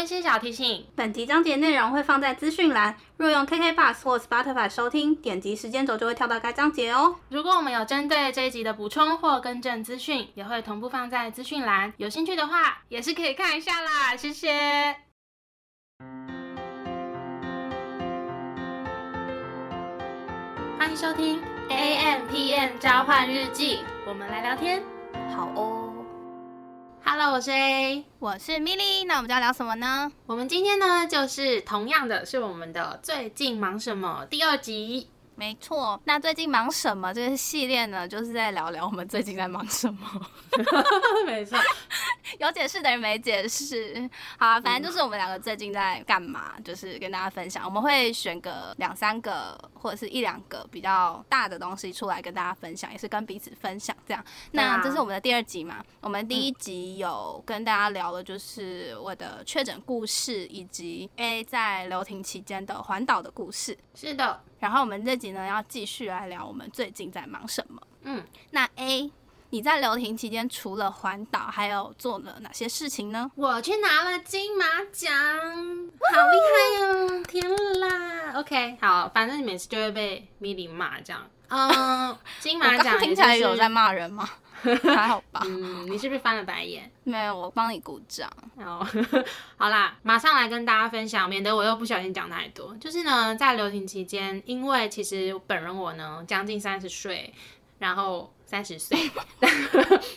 温馨小提醒：本集章节内容会放在资讯栏，若用 KK Bus 或 Spotify 收听，点击时间轴就会跳到该章节哦。如果我们有针对这一集的补充或更正资讯，也会同步放在资讯栏，有兴趣的话也是可以看一下啦。谢谢。欢迎收听 A M P M 召唤日记，我们来聊天。好哦。Hello，我是 A，我是 Milly，那我们就要聊什么呢？我们今天呢，就是同样的是我们的最近忙什么第二集。没错，那最近忙什么？这个系列呢，就是在聊聊我们最近在忙什么。没错，有解释等于没解释。好啊，反正就是我们两个最近在干嘛，就是跟大家分享。我们会选个两三个或者是一两个比较大的东西出来跟大家分享，也是跟彼此分享这样。那这是我们的第二集嘛？我们第一集有跟大家聊的就是我的确诊故事，以及 A 在留停期间的环岛的故事。是的，然后我们这集呢要继续来聊我们最近在忙什么。嗯，那 A，你在留停期间除了环岛，还有做了哪些事情呢？我去拿了金马奖，好厉害哦！天啦，OK，好，反正你每次就会被米粒骂这样。嗯，金马奖听起来有在骂人吗？还好吧。嗯，你是不是翻了白眼？没有，我帮你鼓掌。哦，好啦，马上来跟大家分享，免得我又不小心讲太多。就是呢，在流行期间，因为其实本人我呢将近三十岁，然后三十岁，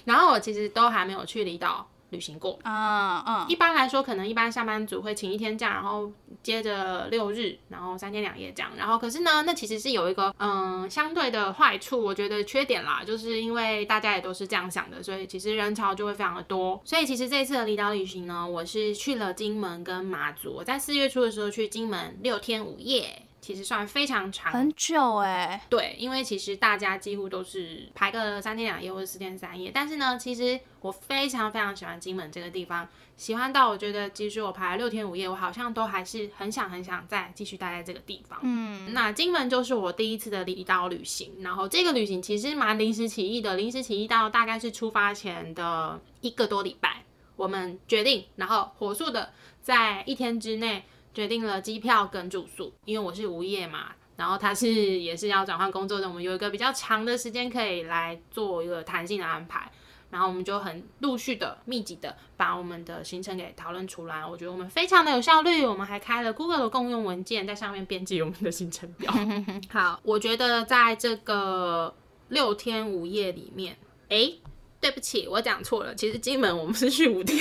然后我其实都还没有去离岛旅行过。嗯嗯，一般来说，可能一般上班族会请一天假，然后接着六日，然后三天两夜这样。然后可是呢，那其实是有一个嗯相对的坏处，我觉得缺点啦，就是因为大家也都是这样想的，所以其实人潮就会非常的多。所以其实这一次的离岛旅行呢，我是去了金门跟马祖。我在四月初的时候去金门六天五夜。其实算非常长，很久哎。对，因为其实大家几乎都是排个三天两夜或者四天三夜，但是呢，其实我非常非常喜欢金门这个地方，喜欢到我觉得，即使我排了六天五夜，我好像都还是很想很想再继续待在这个地方。嗯，那金门就是我第一次的离岛旅行，然后这个旅行其实蛮临时起意的，临时起意到大概是出发前的一个多礼拜，我们决定，然后火速的在一天之内。决定了机票跟住宿，因为我是无业嘛，然后他是也是要转换工作的，我们有一个比较长的时间可以来做一个弹性的安排，然后我们就很陆续的、密集的把我们的行程给讨论出来。我觉得我们非常的有效率，我们还开了 Google 的共用文件，在上面编辑我们的行程表。好，我觉得在这个六天五夜里面，诶，对不起，我讲错了，其实金门我们是去五天，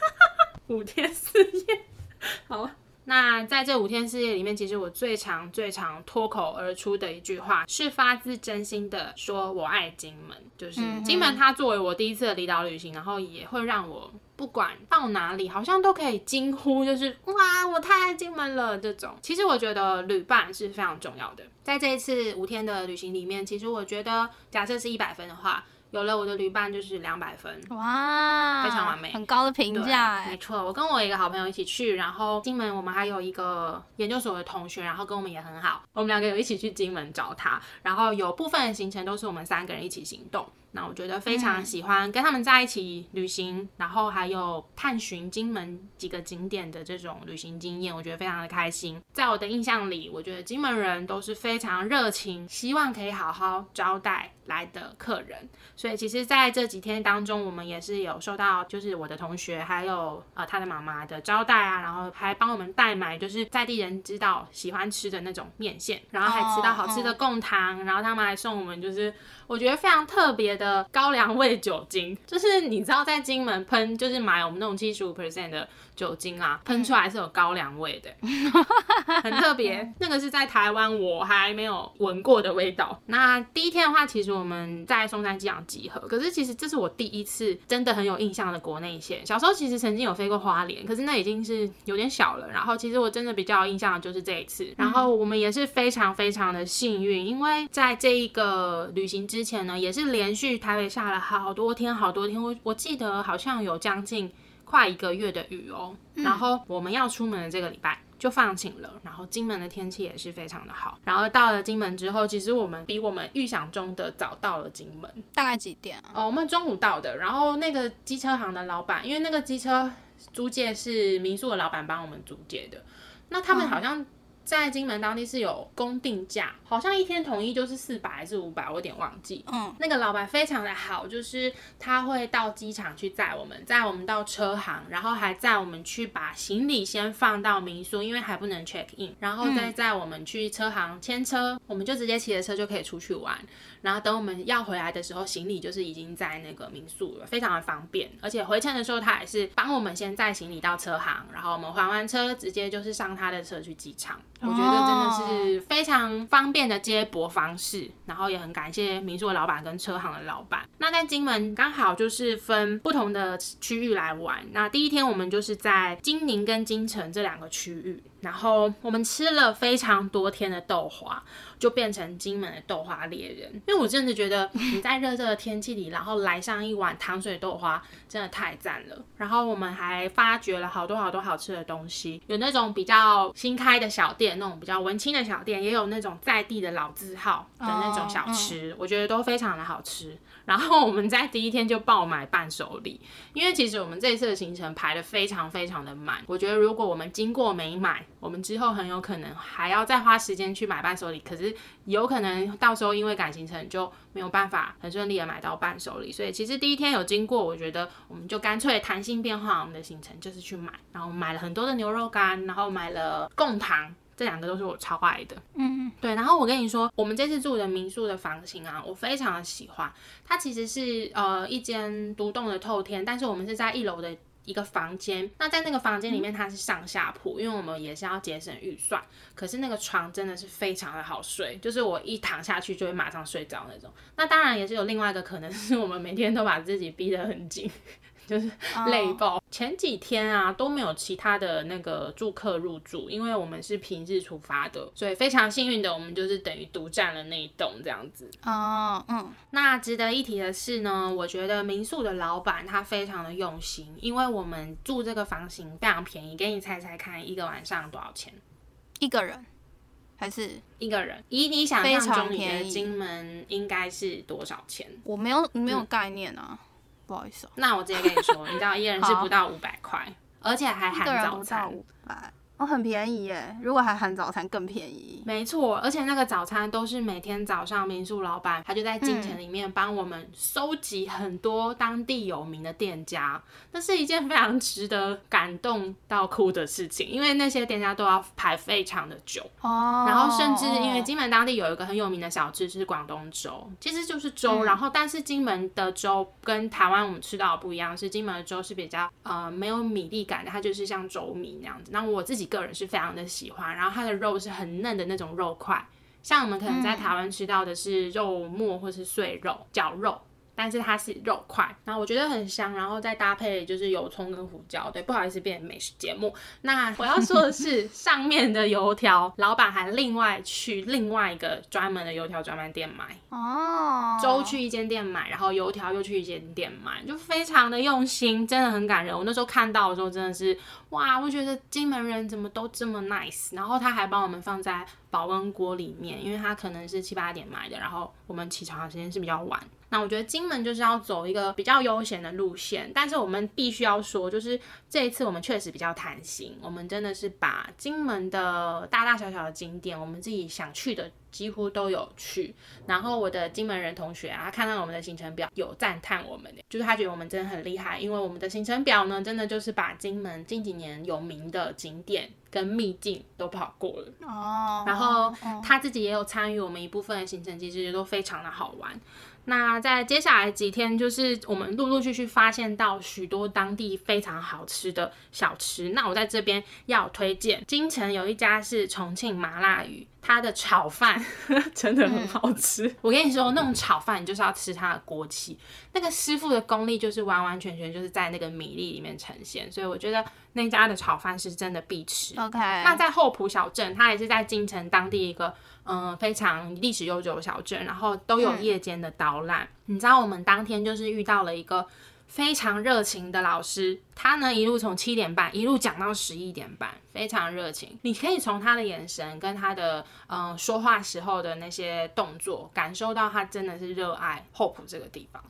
五天四夜。好。那在这五天四夜里面，其实我最常、最常脱口而出的一句话，是发自真心的说“我爱金门”。就是金门，它作为我第一次的离岛旅行，然后也会让我不管到哪里，好像都可以惊呼，就是哇，我太爱金门了这种。其实我觉得旅伴是非常重要的，在这一次五天的旅行里面，其实我觉得，假设是一百分的话。有了我的旅伴就是两百分，哇，非常完美，很高的评价哎。没错，我跟我一个好朋友一起去，然后金门我们还有一个研究所的同学，然后跟我们也很好，我们两个有一起去金门找他，然后有部分的行程都是我们三个人一起行动。那我觉得非常喜欢跟他们在一起旅行，然后还有探寻金门几个景点的这种旅行经验，我觉得非常的开心。在我的印象里，我觉得金门人都是非常热情，希望可以好好招待来的客人。所以其实在这几天当中，我们也是有受到就是我的同学还有呃他的妈妈的招待啊，然后还帮我们代买就是在地人知道喜欢吃的那种面线，然后还吃到好吃的贡糖，然后他们还送我们就是我觉得非常特别的。高粱味酒精，就是你知道在金门喷，就是买我们那种七十五 percent 的酒精啊，喷出来是有高粱味的，很特别。那个是在台湾我还没有闻过的味道。那第一天的话，其实我们在松山机场集合，可是其实这是我第一次真的很有印象的国内线。小时候其实曾经有飞过花莲，可是那已经是有点小了。然后其实我真的比较有印象的就是这一次。然后我们也是非常非常的幸运，因为在这一个旅行之前呢，也是连续台北下了好多天好多天，我我记得好像有将近快一个月的雨哦。然后我们要出门的这个礼拜就放晴了，然后金门的天气也是非常的好。然后到了金门之后，其实我们比我们预想中的早到了金门。大概几点啊？哦，我们中午到的。然后那个机车行的老板，因为那个机车租借是民宿的老板帮我们租借的，那他们好像。在金门当地是有公定价，好像一天统一就是四百还是五百，我有点忘记。嗯，那个老板非常的好，就是他会到机场去载我们，载我们到车行，然后还载我们去把行李先放到民宿，因为还不能 check in，然后再载我们去车行签车，我们就直接骑着车就可以出去玩。然后等我们要回来的时候，行李就是已经在那个民宿了，非常的方便。而且回程的时候，他也是帮我们先载行李到车行，然后我们还完车，直接就是上他的车去机场。我觉得真的是非常方便的接驳方式，然后也很感谢民宿的老板跟车行的老板。那在金门刚好就是分不同的区域来玩。那第一天我们就是在金宁跟金城这两个区域。然后我们吃了非常多天的豆花，就变成金门的豆花猎人。因为我真的觉得你在热热的天气里，然后来上一碗糖水豆花，真的太赞了。然后我们还发掘了好多好多好吃的东西，有那种比较新开的小店，那种比较文青的小店，也有那种在地的老字号的那种小吃，我觉得都非常的好吃。然后我们在第一天就爆买伴手礼，因为其实我们这次的行程排的非常非常的满。我觉得如果我们经过没买，我们之后很有可能还要再花时间去买伴手礼，可是有可能到时候因为赶行程就没有办法很顺利的买到伴手礼。所以其实第一天有经过，我觉得我们就干脆弹性变化我们的行程，就是去买，然后买了很多的牛肉干，然后买了贡糖。这两个都是我超爱的，嗯，对。然后我跟你说，我们这次住的民宿的房型啊，我非常的喜欢。它其实是呃一间独栋的透天，但是我们是在一楼的一个房间。那在那个房间里面，它是上下铺，因为我们也是要节省预算。可是那个床真的是非常的好睡，就是我一躺下去就会马上睡着那种。那当然也是有另外一个可能，是我们每天都把自己逼得很紧。就是累爆，前几天啊都没有其他的那个住客入住，因为我们是平日出发的，所以非常幸运的，我们就是等于独占了那一栋这样子。哦，嗯。那值得一提的是呢，我觉得民宿的老板他非常的用心，因为我们住这个房型非常便宜，给你猜猜看，一个晚上多少钱？一个人还是一个人？以你想象中你的金门应该是多少钱？我没有没有概念啊。不好意思，那我直接跟你说，你知道一人是不到五百块，而且还含早餐。哦，很便宜耶！如果还含早餐更便宜。没错，而且那个早餐都是每天早上民宿老板他就在进城里面帮我们收集很多当地有名的店家，那是一件非常值得感动到哭的事情，因为那些店家都要排非常的久哦。然后甚至因为金门当地有一个很有名的小吃是广东粥，其实就是粥，然后但是金门的粥跟台湾我们吃到的不一样，是金门的粥是比较呃没有米粒感的，它就是像粥米那样子。那我自己。个人是非常的喜欢，然后它的肉是很嫩的那种肉块，像我们可能在台湾吃到的是肉末或是碎肉、绞肉。但是它是肉块，然后我觉得很香，然后再搭配就是油葱跟胡椒。对，不好意思变美食节目。那我要说的是，上面的油条，老板还另外去另外一个专门的油条专卖店买。哦。粥去一间店买，然后油条又去一间店买，就非常的用心，真的很感人。我那时候看到的时候真的是，哇，我觉得金门人怎么都这么 nice。然后他还帮我们放在保温锅里面，因为他可能是七八点买的，然后我们起床的时间是比较晚。那我觉得金门就是要走一个比较悠闲的路线，但是我们必须要说，就是这一次我们确实比较贪心，我们真的是把金门的大大小小的景点，我们自己想去的几乎都有去。然后我的金门人同学啊，他看到我们的行程表，有赞叹我们，就是他觉得我们真的很厉害，因为我们的行程表呢，真的就是把金门近几年有名的景点跟秘境都跑过了。哦。然后他自己也有参与我们一部分的行程，其实都非常的好玩。那在接下来几天，就是我们陆陆续续发现到许多当地非常好吃的小吃。那我在这边要推荐，京城有一家是重庆麻辣鱼，它的炒饭 真的很好吃。我跟你说，那种炒饭你就是要吃它的锅气，那个师傅的功力就是完完全全就是在那个米粒里面呈现。所以我觉得那家的炒饭是真的必吃。OK，那在后浦小镇，它也是在京城当地一个。嗯，非常历史悠久的小镇，然后都有夜间的导览。你知道，我们当天就是遇到了一个非常热情的老师，他呢一路从七点半一路讲到十一点半，非常热情。你可以从他的眼神跟他的嗯说话时候的那些动作，感受到他真的是热爱厚朴这个地方。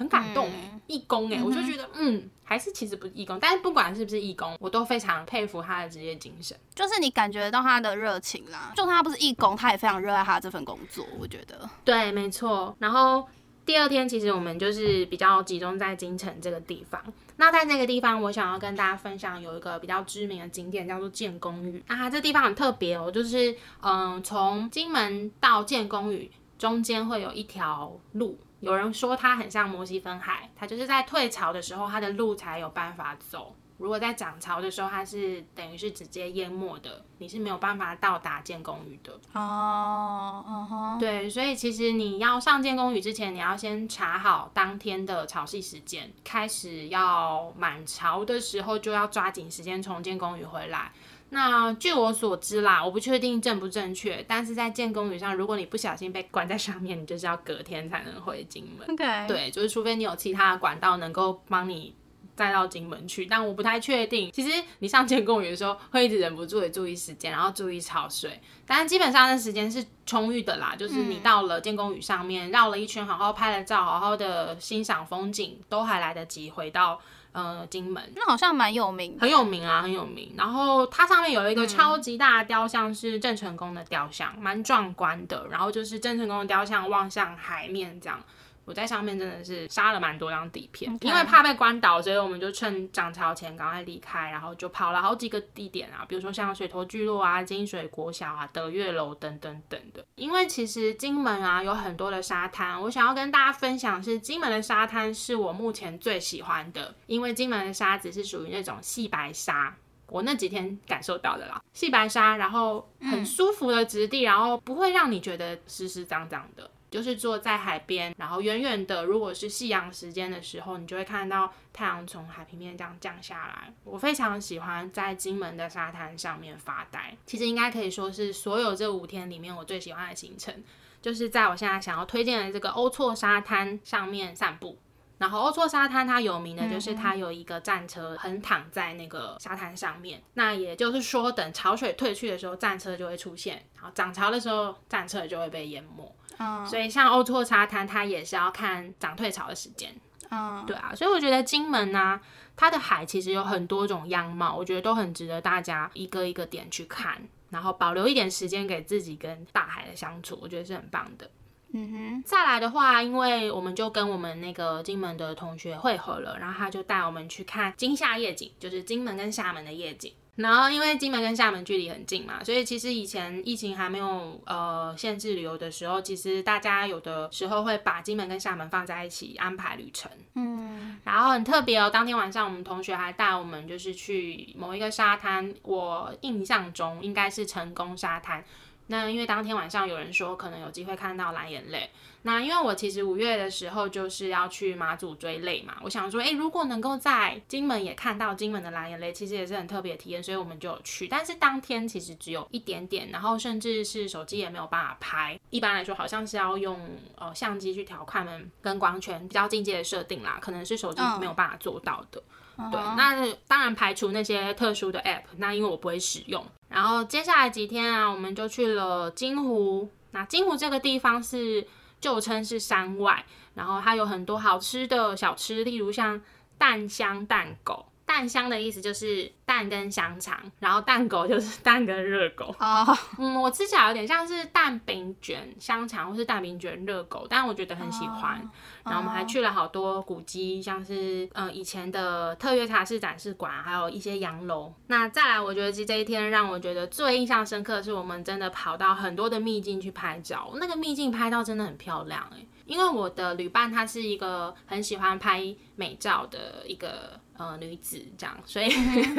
很感动义工哎、我就觉得嗯，还是其实不是义工，但是不管是不是义工，我都非常佩服他的职业精神。就是你感觉到他的热情啦。就算他不是义工，他也非常热爱他这份工作。我觉得，对，没错。然后第二天，其实我们就是比较集中在京城这个地方。那在那个地方，我想要跟大家分享有一个比较知名的景点，叫做建功屿。那它这地方很特别哦，就是嗯，从金门到建功屿中间会有一条路。有人说它很像摩西分海，它就是在退潮的时候，它的路才有办法走。如果在涨潮的时候，它是等于是直接淹没的，你是没有办法到达建功屿的。哦，嗯哼，对，所以其实你要上建功屿之前，你要先查好当天的潮汐时间，开始要满潮的时候就要抓紧时间从建功屿回来。那据我所知啦，我不确定正不正确，但是在建功屿上，如果你不小心被关在上面，你就是要隔天才能回金门。，OK，，对，就是除非你有其他的管道能够帮你再到金门去，但我不太确定。其实你上建公屿的时候，会一直忍不住的注意时间，然后注意潮水，但是基本上那时间是充裕的啦。就是你到了建公屿上面绕了一圈，好好拍了照，好好的欣赏风景，都还来得及回到呃金门。那好像蛮有名的。很有名啊，很有名。然后它上面有一个超级大的雕像，是郑成功的雕像，蛮壮观的。然后就是郑成功的雕像望向海面这样。我在上面真的是杀了蛮多张底片因为怕被关岛，所以我们就趁涨潮前赶快离开，然后就跑了好几个地点啊，比如说像水头聚落啊、金水国小啊、德月楼等等等的。因为其实金门啊有很多的沙滩，我想要跟大家分享是金门的沙滩是我目前最喜欢的，因为金门的沙子是属于那种细白沙。我那几天感受到的啦，细白沙，然后很舒服的质地，然后不会让你觉得湿湿脏脏的。就是坐在海边，然后远远的，如果是夕阳时间的时候，你就会看到太阳从海平面这样降下来。我非常喜欢在金门的沙滩上面发呆，其实应该可以说是所有这五天里面我最喜欢的行程，就是在我现在想要推荐的这个欧错沙滩上面散步。然后欧错沙滩它有名的就是它有一个战车横躺在那个沙滩上面，那也就是说等潮水退去的时候，战车就会出现，然后涨潮的时候，战车就会被淹没。嗯所以像欧错沙滩，它也是要看涨退潮的时间。嗯，对啊，所以我觉得金门呢、它的海其实有很多种样貌，我觉得都很值得大家一个一个点去看，然后保留一点时间给自己跟大海的相处，我觉得是很棒的。嗯哼再来的话，因为我们就跟我们那个金门的同学会合了，然后他就带我们去看金厦夜景，就是金门跟厦门的夜景。然后因为金门跟厦门距离很近嘛，所以其实以前疫情还没有呃限制旅游的时候，其实大家有的时候会把金门跟厦门放在一起安排旅程。嗯，然后很特别哦，当天晚上我们同学还带我们就是去某一个沙滩，我印象中应该是成功沙滩。那因为当天晚上有人说可能有机会看到蓝眼泪，那因为我其实五月的时候就是要去马祖追泪嘛，我想说，诶，如果能够在金门也看到金门的蓝眼泪，其实也是很特别的体验，所以我们就有去。但是当天其实只有一点点，然后甚至是手机也没有办法拍。一般来说，好像是要用呃相机去调快门跟光圈比较境界的设定啦，可能是手机没有办法做到的。对，那当然排除那些特殊的 app，那因为我不会使用。然后接下来几天啊，我们就去了金湖。那金湖这个地方是旧称是山外，然后它有很多好吃的小吃，例如像蛋香蛋狗。蛋香的意思就是蛋跟香肠，然后蛋狗就是蛋跟热狗。哦，嗯，我吃起来有点像是蛋饼卷香肠或是蛋饼卷热狗，但我觉得很喜欢。然后我们还去了好多古迹，像是呃以前的特约茶室展示馆，还有一些洋楼。那再来，我觉得其实这一天让我觉得最印象深刻的是，我们真的跑到很多的秘境去拍照，那个秘境拍照真的很漂亮哎、因为我的旅伴他是一个很喜欢拍美照的一个呃女子，这样，所以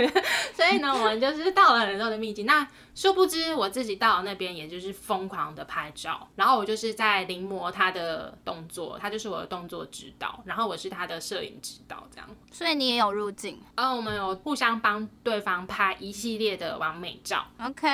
所以呢，我们就是到了很多的秘境。那殊不知我自己到了那边，也就是疯狂的拍照，然后我就是在临摹他的动作，他就是我的动作指导，然后我是他的摄影指导，这样。所以你也有入境然后我们有互相帮对方拍一系列的完美照，，OK，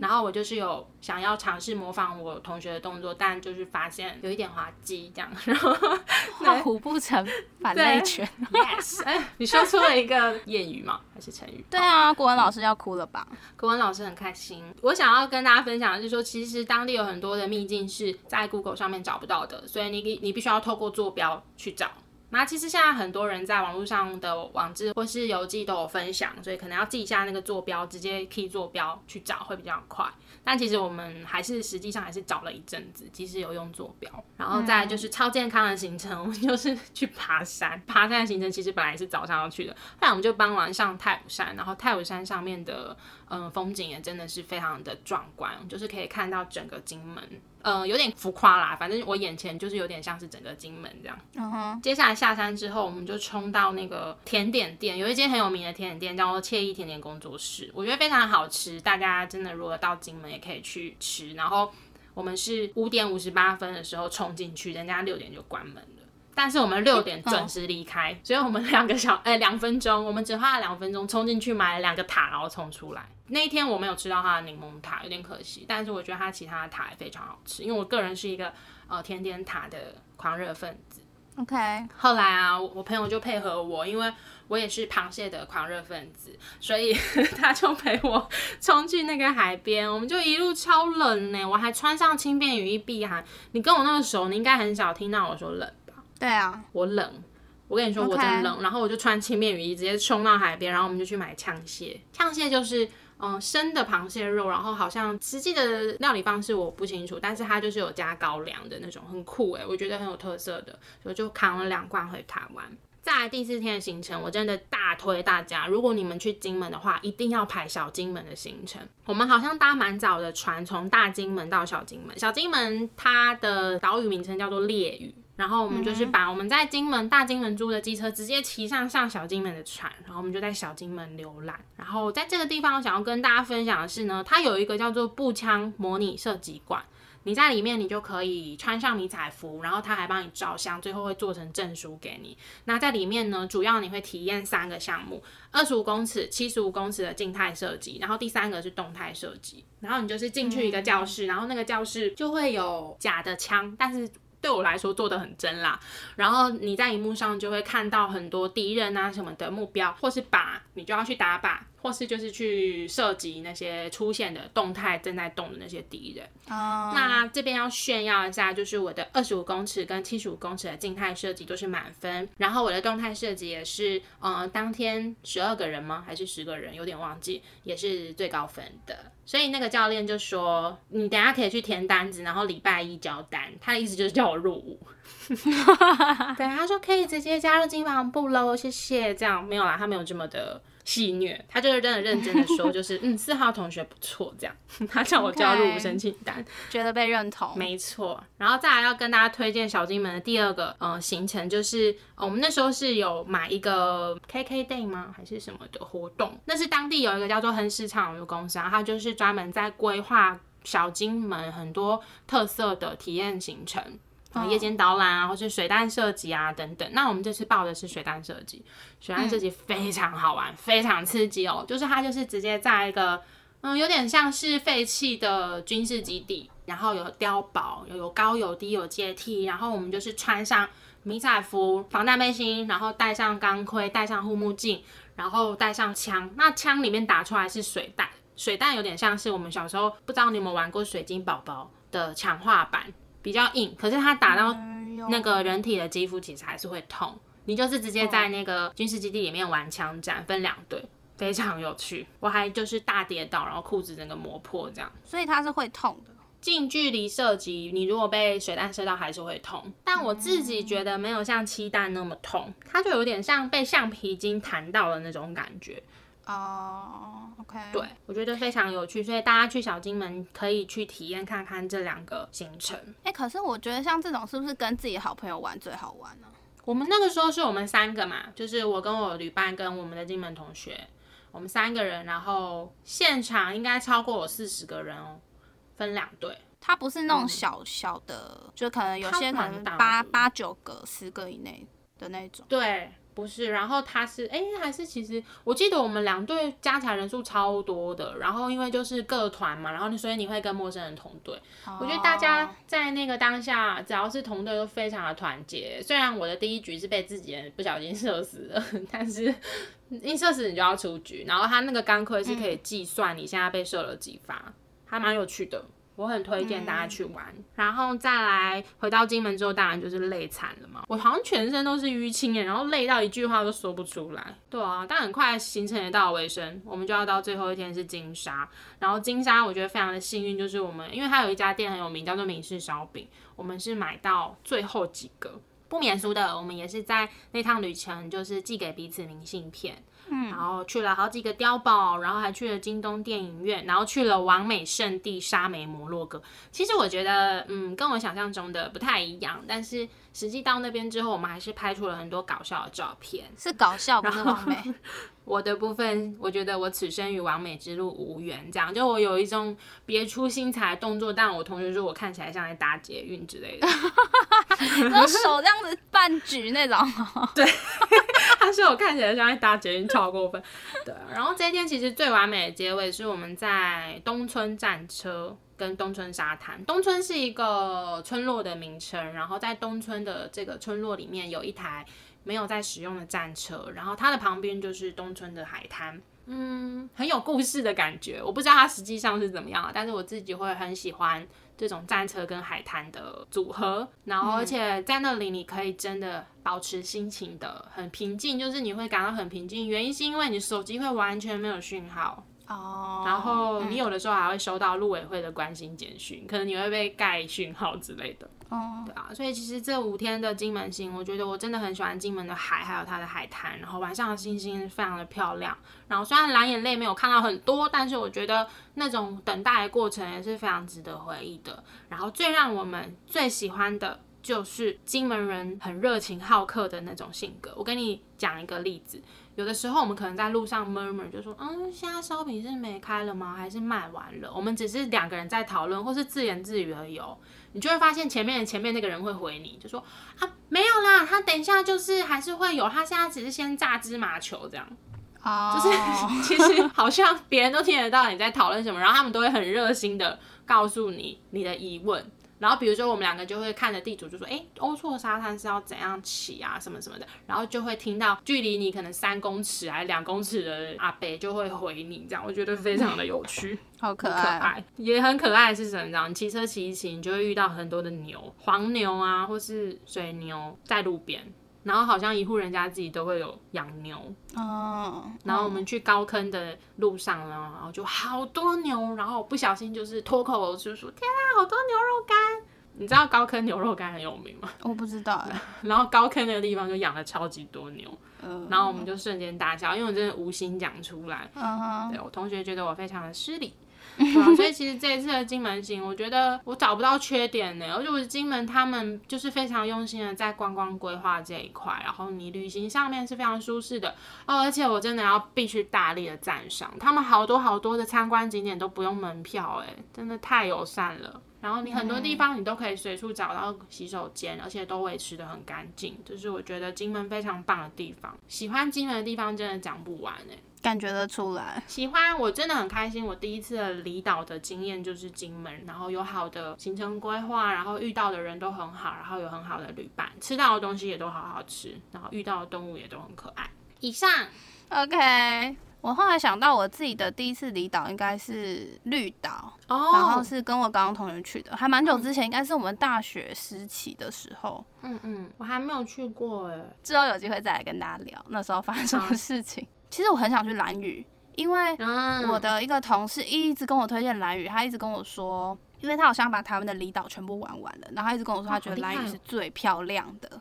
然后我就是有想要尝试模仿我同学的动作，但就是发现有一点滑稽，这样，然后 画虎不成反类犬。yes，哎，你说出了一个谚语吗？还是成语？对啊，国文老师要哭了吧？国文老师很开心。我想要跟大家分享的是说，其实当地有很多的秘境是在 Google 上面找不到的，所以你你必须要透过坐标去找。那其实现在很多人在网络上的网志或是游记都有分享，所以可能要记一下那个坐标，直接 key 坐标去找会比较快。但其实我们还是实际上还是找了一阵子，即使有用坐标。然后再就是超健康的行程，我们就是去爬山。爬山的行程其实本来是早上要去的，后来我们就帮忙上太武山，然后太武山上面的嗯风景也真的是非常的壮观，就是可以看到整个金门。呃，有点浮夸啦，反正我眼前就是有点像是整个金门这样。嗯哼，接下来下山之后，我们就冲到那个甜点店，有一间很有名的甜点店叫做惬意甜点工作室，我觉得非常好吃，大家真的如果到金门也可以去吃。然后我们是五点五十八分的时候冲进去，人家六点就关门了。但是我们六点准时离开，所以我们两个小 哎两分钟，我们只花了两分钟冲进去买了两个塔，然后冲出来。那一天我没有吃到它的柠檬塔，有点可惜。但是我觉得它其他的塔也非常好吃，因为我个人是一个呃甜点塔的狂热分子。OK，后来啊，我朋友就配合我，因为我也是螃蟹的狂热分子，所以 他就陪我冲去那个海边，我们就一路超冷呢，我还穿上轻便雨衣避寒。你跟我那么熟，你应该很少听到我说冷吧？对啊，我冷，我跟你说我真冷然后我就穿轻便雨衣直接冲到海边，然后我们就去买呛蟹。呛蟹就是嗯生的螃蟹肉，然后好像实际的料理方式我不清楚，但是它就是有加高粱的那种，很酷诶，我觉得很有特色的，所以就扛了两罐回台湾。再来第四天的行程，我真的大推大家，如果你们去金门的话，一定要排小金门的行程。我们好像搭蛮早的船，从大金门到小金门。小金门它的岛屿名称叫做烈屿，然后我们就是把我们在金门大金门租的机车直接骑上上小金门的船，然后我们就在小金门浏览。然后在这个地方，我想要跟大家分享的是呢，它有一个叫做步枪模拟射击馆。你在里面，你就可以穿上迷彩服，然后他还帮你照相，最后会做成证书给你。那在里面呢，主要你会体验三个项目：二十五公尺、七十五公尺的静态射击，然后第三个是动态射击。然后你就是进去一个教室，然后那个教室就会有假的枪，但是对我来说做的很真啦。然后你在荧幕上就会看到很多敌人啊什么的目标，或是靶，你就要去打靶。或是就是去射击那些出现的动态正在动的那些敌人。哦，那这边要炫耀一下，就是我的二十五公尺跟七十五公尺的静态射击都是满分，然后我的动态射击也是，呃，当天十二个人吗？还是十个人？有点忘记，也是最高分的。所以那个教练就说，你等下可以去填单子，然后礼拜一交单。他的意思就是叫我入伍。对，他说可以直接加入金防部喽，谢谢。这样没有啦，他没有这么的。戏虐，他就是真的认真的说，就是 嗯，四号同学不错，这样，他叫我加入申请单，觉得被认同，没错。然后再来要跟大家推荐小金门的第二个呃行程，就是我们那时候是有买一个 KK day 吗，还是什么的活动？那是当地有一个叫做亨市畅游公司，然后就是专门在规划小金门很多特色的体验行程。夜间导览啊，或是水弹射击啊等等。那我们这次报的是水弹射击，水弹射击非常好玩，非常刺激哦。就是它就是直接在一个嗯，有点像是废弃的军事基地，然后有碉堡，有有高有低有阶梯，然后我们就是穿上迷彩服、防弹背心，然后戴上钢盔，戴上护目镜，然后带上枪。那枪里面打出来是水弹，水弹有点像是我们小时候不知道你有没有玩过水晶宝宝的强化版。比较硬，可是它打到那个人体的肌肤，其实还是会痛。你就是直接在那个军事基地里面玩枪战，分两队，非常有趣。我还就是大跌倒，然后裤子整个磨破这样。所以它是会痛的。近距离射击，你如果被水弹射到还是会痛，但我自己觉得没有像气弹那么痛，它就有点像被橡皮筋弹到的那种感觉。哦，OK，对我觉得非常有趣，所以大家去小金门可以去体验看看这两个行程。哎，可是我觉得像这种是不是跟自己好朋友玩最好玩呢？我们那个时候是我们三个嘛，就是我跟我旅伴跟我们的金门同学，我们三个人，然后现场应该超过有四十个人哦，分两队。它不是那种小小的，就可能有些可能八八九个、十个以内的那种。对。不是，然后他是哎，还是其实我记得我们两队加起来人数超多的，然后因为就是各团嘛，然后所以你会跟陌生人同队。我觉得大家在那个当下，只要是同队都非常的团结。虽然我的第一局是被自己人不小心射死了，但是一射死你就要出局。然后他那个钢盔是可以计算你现在被射了几发，还蛮有趣的。我很推荐大家去玩。然后再来回到金门之后，当然就是累惨了嘛。我好像全身都是淤青耶，然后累到一句话都说不出来。对啊，但很快行程也到了尾声，我们就要到最后一天是金沙。然后金沙我觉得非常的幸运，就是我们因为它有一家店很有名，叫做明式烧饼，我们是买到最后几个。不免俗的，我们也是在那趟旅程，就是寄给彼此明信片，嗯，然后去了好几个碉堡，然后还去了京东电影院，然后去了完美圣地沙梅摩洛哥。其实我觉得，嗯，跟我想象中的不太一样，但是实际到那边之后，我们还是拍出了很多搞笑的照片，是搞笑，不是完美。我的部分，我觉得我此生与完美之路无缘，这样就我有一种别出心裁的动作，但我同学说我看起来像在搭捷运之类的，然后手这样子半举那种，对，他说我看起来像在搭捷运，超过分。对，然后这一天其实最完美的结尾是我们在东村战车跟东村沙滩。东村是一个村落的名称，然后在东村的这个村落里面有一台。没有在使用的战车，然后它的旁边就是东村的海滩，嗯，很有故事的感觉。我不知道它实际上是怎么样，但是我自己会很喜欢这种战车跟海滩的组合。然后，而且在那里你可以真的保持心情的很平静，就是你会感到很平静。原因是因为你手机会完全没有讯号。哦，然后你有的时候还会收到陆委会的关心简讯，可能你会被盖讯号之类的。哦，对啊，所以其实这五天的金门行，我觉得我真的很喜欢金门的海，还有它的海滩，然后晚上的星星非常的漂亮。然后虽然蓝眼泪没有看到很多，但是我觉得那种等待的过程也是非常值得回忆的。然后最让我们最喜欢的就是金门人很热情好客的那种性格。我跟你讲一个例子。有的时候我们可能在路上 murmur 就说，嗯，现在烧饼是没开了吗？还是卖完了？我们只是两个人在讨论，或是自言自语而已哦。你就会发现前面前面那个人会回你，就说啊，没有啦，他等一下就是还是会有，他现在只是先炸芝麻球这样。哦，就是其实好像别人都听得到你在讨论什么，然后他们都会很热心的告诉你你的疑问。然后比如说我们两个就会看着地图就说，哎，欧错沙滩是要怎样起啊，什么什么的。然后就会听到距离你可能三公尺还是两公尺的阿北就会回你，这样我觉得非常的有趣，好可爱，也很可爱是什么？这样骑车骑一骑，你就会遇到很多的牛，黄牛啊，或是水牛在路边。然后好像一户人家自己都会有养牛哦。然后我们去高坑的路上呢，然后就好多牛，然后不小心就是脱口而出说：“天啊，好多牛肉干！”你知道高坑牛肉干很有名吗？我不知道。然后高坑那个地方就养了超级多牛，然后我们就瞬间大笑，因为我真的无心讲出来。对我同学觉得我非常的失礼。所以其实这一次的金门行，我觉得我找不到缺点呢。而且我金门他们就是非常用心的在观光规划这一块，然后你旅行上面是非常舒适的哦。而且我真的要必须大力的赞赏，他们好多好多的参观景点都不用门票，哎，真的太友善了。然后你很多地方你都可以随处找到洗手间，而且都维持的很干净，就是我觉得金门非常棒的地方。喜欢金门的地方真的讲不完哎。感觉得出来，喜欢我真的很开心。我第一次的离岛的经验就是金门，然后有好的行程规划，然后遇到的人都很好，然后有很好的旅伴，吃到的东西也都好好吃，然后遇到的动物也都很可爱。以上，OK。我后来想到我自己的第一次离岛应该是绿岛，然后是跟我刚刚同学去的，还蛮久之前，应该是我们大学时期的时候。嗯嗯，我还没有去过哎，之后有机会再来跟大家聊那时候发生什么事情。其实我很想去蓝屿，因为我的一个同事一直跟我推荐蓝屿，他一直跟我说，因为他好像把台湾的离岛全部玩完了，然后他一直跟我说他觉得蓝屿是最漂亮的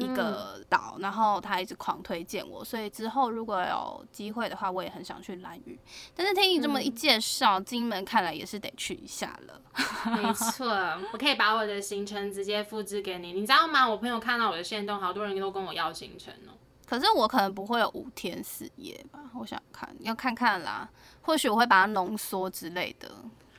一个岛，然后他一直狂推荐我，所以之后如果有机会的话，我也很想去蓝屿。但是听你这么一介绍，金门看来也是得去一下了。没错，我可以把我的行程直接复制给你，你知道吗？我朋友看到我的线动，好多人都跟我要行程哦。可是我可能不会有五天四夜吧，我想看，要看看啦。或许我会把它浓缩之类的，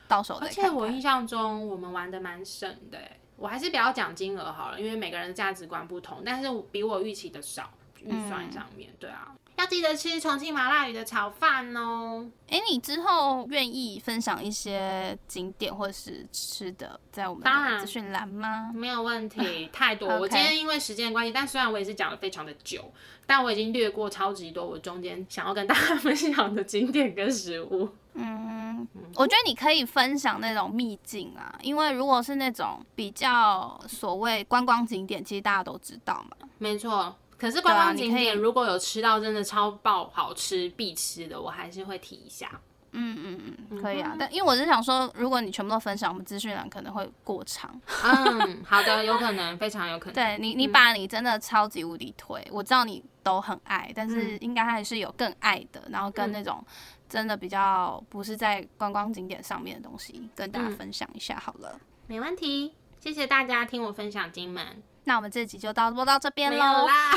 到时候再看。而且我印象中我们玩的蛮省的，我还是不要讲金额好了，因为每个人的价值观不同。但是比我预期的少，预算上面，对啊。要记得吃重庆麻辣鱼的炒饭哦。哎，你之后愿意分享一些景点或是吃的，在我们的资讯栏吗？没有问题，太多。我今天因为时间关系，但虽然我也是讲的非常的久，但我已经略过超级多我中间想要跟大家分享的景点跟食物。嗯，嗯，我觉得你可以分享那种秘境啊，因为如果是那种比较所谓观光景点，其实大家都知道嘛。没错。可是观光景点如果有吃到真的超爆好吃必吃的，我还是会提一下。嗯嗯嗯，可以啊。但因为我是想说，如果你全部都分享，我们资讯栏可能会过长。嗯，好的，有可能，非常有可能。对你，你把你真的超级无敌推，我知道你都很爱，但是应该还是有更爱的，然后跟那种真的比较不是在观光景点上面的东西，跟大家分享一下好了。没问题，谢谢大家听我分享金门。那我们这集就到播到这边没有喽，啦，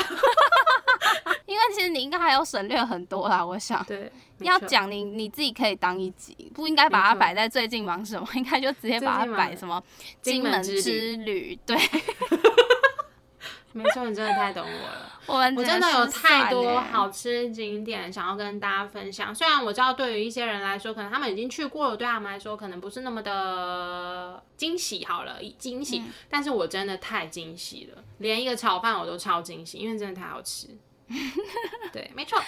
因为其实你应该还有省略很多啦，我想。对，要讲你你自己可以当一集，不应该把它摆在最近忙什么，应该就直接把它摆什么金门之旅。对，没错，你真的太懂我了。我们我真的有太多欸好吃景点想要跟大家分享。虽然我知道对于一些人来说，可能他们已经去过了，对他们来说可能不是那么的惊喜。好了，惊喜，但是我真的太惊喜了，连一个炒饭我都超惊喜，因为真的太好吃。对，没错。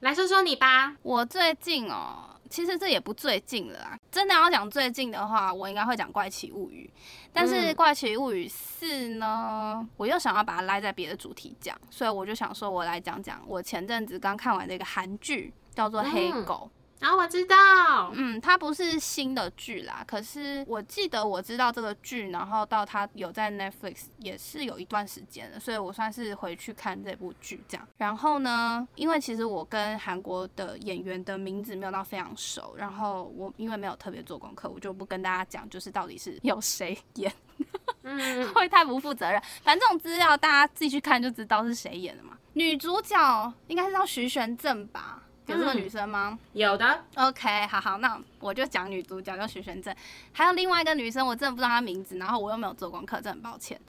来说说你吧。我最近哦，其实这也不最近了啊。真的要讲最近的话，我应该会讲《怪奇物语》，但是《嗯怪奇物语四》呢，我又想要把它拉在别的主题讲，所以我就想说，我来讲讲我前阵子刚看完的一个韩剧，叫做《黑嗯狗》。然后我知道，嗯，它不是新的剧啦，可是我记得我知道这个剧，然后到它有在 Netflix 也是有一段时间了，所以我算是回去看这部剧这样。然后呢，因为其实我跟韩国的演员的名字没有到非常熟，然后我因为没有特别做功课，我就不跟大家讲，就是到底是有谁演，嗯，会太不负责任。反正这种资料大家自己去看就知道是谁演的嘛。女主角应该是叫徐玄正吧？有这个嗯女生吗？有的，OK，好好，那我就讲女主角叫徐玄正，还有另外一个女生，我真的不知道她名字，然后我又没有做功课，真的很抱歉。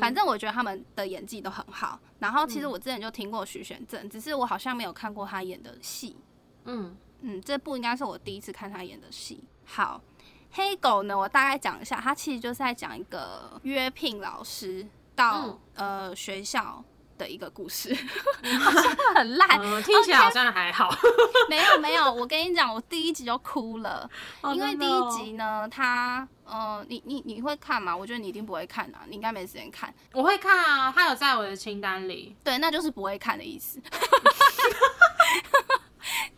反正我觉得他们的演技都很好。然后其实我之前就听过徐玄正，只是我好像没有看过她演的戏。嗯，嗯，这部应该是我第一次看她演的戏。好，黑狗呢，我大概讲一下，它其实就是在讲一个约聘老师到、呃学校。的一个故事，好 像很烂，嗯，听起来好像还好，没有没有，我跟你讲，我第一集就哭了，哦因为第一集呢，他呃，你你你会看吗？我觉得你一定不会看啊，你应该没时间看。我会看啊，他有在我的清单里。对，那就是不会看的意思。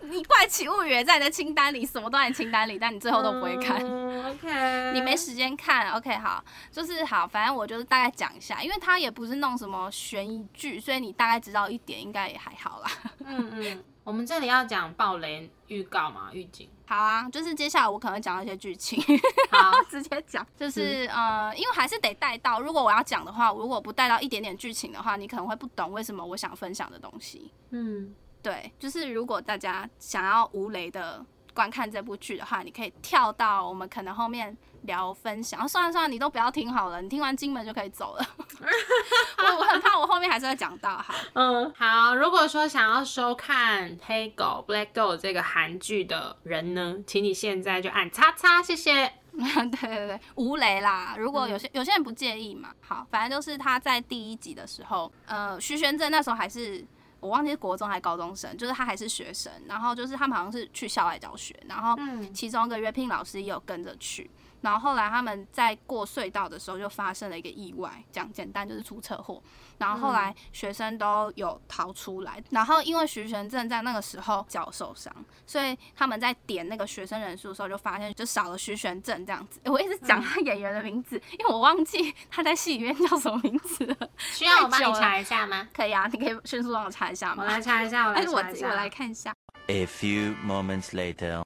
你怪奇物语也在你的清单里，什么都在你清单里，但你最后都不会看。嗯、OK，你没时间看，OK，好，就是好，反正我就是大概讲一下，因为它也不是那种什么悬疑剧，所以你大概知道一点，应该也还好啦。嗯嗯，我们这里要讲暴雷预告嘛，预警。好啊，就是接下来我可能会讲到一些剧情，好，直接讲，就是呃，因为还是得带到，如果我要讲的话，如果不带到一点点剧情的话，你可能会不懂为什么我想分享的东西。嗯，对，就是如果大家想要无雷的观看这部剧的话，你可以跳到我们可能后面聊分享。啊、算了算了，你都不要听好了，你听完金门就可以走了。我我很怕我后面还是会讲到。哈，嗯，好。如果说想要收看《黑狗 Black Gold》这个韩剧的人呢，请你现在就按叉叉，谢谢。对对对，无雷啦。如果有些、有些人不介意嘛，好，反正就是他在第一集的时候，呃，徐玄正那时候还是。我忘记是国中还是高中生，就是他还是学生，然后就是他们好像是去校外教学，然后嗯。其中一个约聘老师也有跟着去，然后后来他们在过隧道的时候就发生了一个意外，讲简单就是出车祸，然后后来学生都有逃出来，然后因为徐玄正在那个时候脚受伤，所以他们在点那个学生人数的时候就发现就少了徐玄正这样子。我一直讲他演员的名字，因为我忘记他在戏里面叫什么名字了。需要我帮你查一下吗？可以啊，你可以迅速帮我查一下我吗？来查一下，我来 查一下。我来看一下。A few moments later.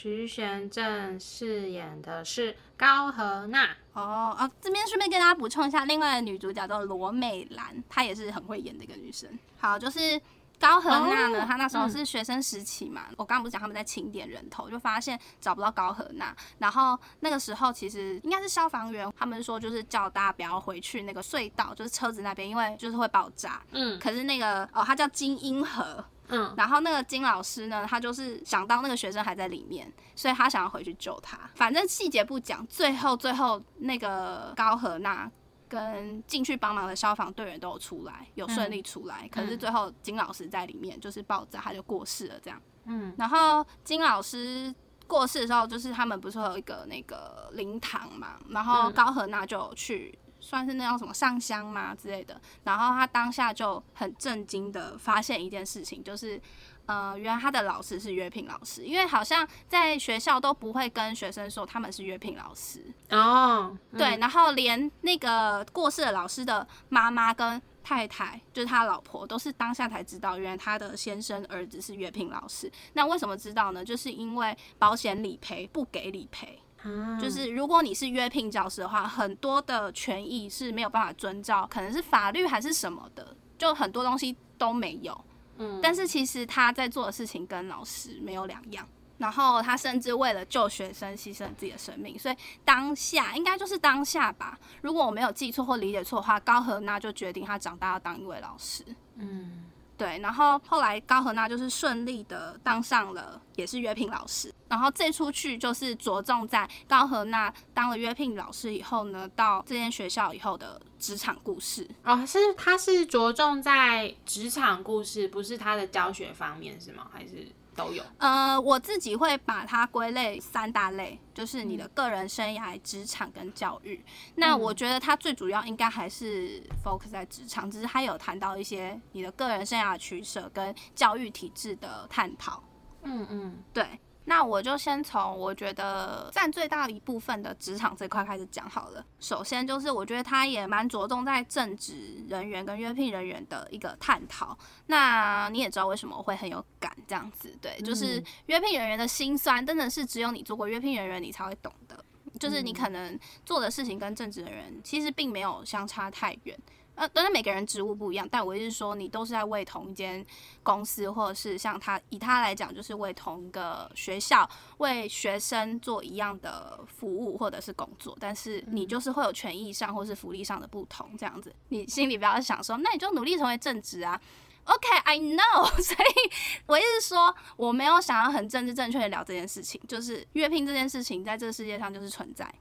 徐玄正饰演的是高和娜。哦啊，这边顺便跟大家补充一下，另外的女主角叫罗美兰，她也是很会演的一个女生。好，就是高和娜呢，哦她那时候是学生时期嘛，我刚刚不是讲他们在清点人头，就发现找不到高和娜，然后那个时候其实应该是消防员，他们说就是叫大家不要回去那个隧道，就是车子那边，因为就是会爆炸。嗯可是那个哦，她叫金英和，嗯，然后那个金老师呢，他就是想到那个学生还在里面，所以他想要回去救他。反正细节不讲，最后最后那个高和娜跟进去帮忙的消防队员都有出来，有顺利出来。可是最后金老师在里面就是爆炸，他就过世了这样。嗯，然后金老师过世的时候，就是他们不是会有一个那个灵堂嘛，然后嗯高和娜就去。算是那种什么上香嘛之类的，然后他当下就很震惊的发现一件事情，就是，呃，原来他的老师是约聘老师，因为好像在学校都不会跟学生说他们是约聘老师，哦，嗯。对，，然后连那个过世的老师的妈妈跟太太，就是他老婆，都是当下才知道，原来他的先生儿子是约聘老师。那为什么知道呢？就是因为保险理赔不给理赔，啊就是如果你是约聘教师的话，很多的权益是没有办法遵照，可能是法律还是什么的，就很多东西都没有。嗯但是其实他在做的事情跟老师没有两样。然后他甚至为了救学生牺牲自己的生命，所以当下应该就是当下吧。如果我没有记错或理解错的话，高和那就决定他长大要当一位老师。嗯对，然后后来高和娜就是顺利的当上了，也是约聘老师。然后这出剧就是着重在高和娜当了约聘老师以后呢，到这间学校以后的职场故事。哦，是他是着重在职场故事，不是他的教学方面是吗？还是都有？呃，我自己会把它归类三大类，就是你的个人生涯、职场跟教育。那我觉得它最主要应该还是 focus 在职场，只是它有谈到一些你的个人生涯取舍跟教育体制的探讨。嗯嗯对，那我就先从我觉得占最大一部分的职场这块开始讲好了。首先就是我觉得他也蛮着重在正职人员跟约聘人员的一个探讨。那你也知道为什么我会很有感这样子，对，就是嗯约聘人员的辛酸，真的是只有你做过约聘人员你才会懂的。就是你可能做的事情跟正职人员其实并没有相差太远，呃，当然每个人职务不一样，但我意思是说，你都是在为同一间公司，或者是像他以他来讲，就是为同一个学校为学生做一样的服务或者是工作，但是你就是会有权益上或是福利上的不同，这样子，你心里不要想说，那你就努力成为正职啊。OK，I、know，所以我意思是说，我没有想要很政治正确的聊这件事情，就是约聘这件事情在这个世界上就是存在，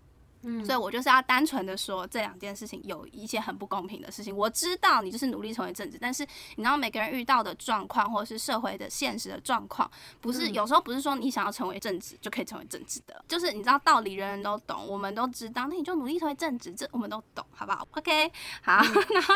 嗯所以我就是要单纯的说这两件事情有一些很不公平的事情。我知道你就是努力成为正直，但是你知道每个人遇到的状况或者是社会的现实的状况，不是、嗯有时候不是说你想要成为正直就可以成为正直的，就是你知道道理人人都懂，我们都知道，那你就努力成为正直，这我们都懂，好不好？OK，好，然后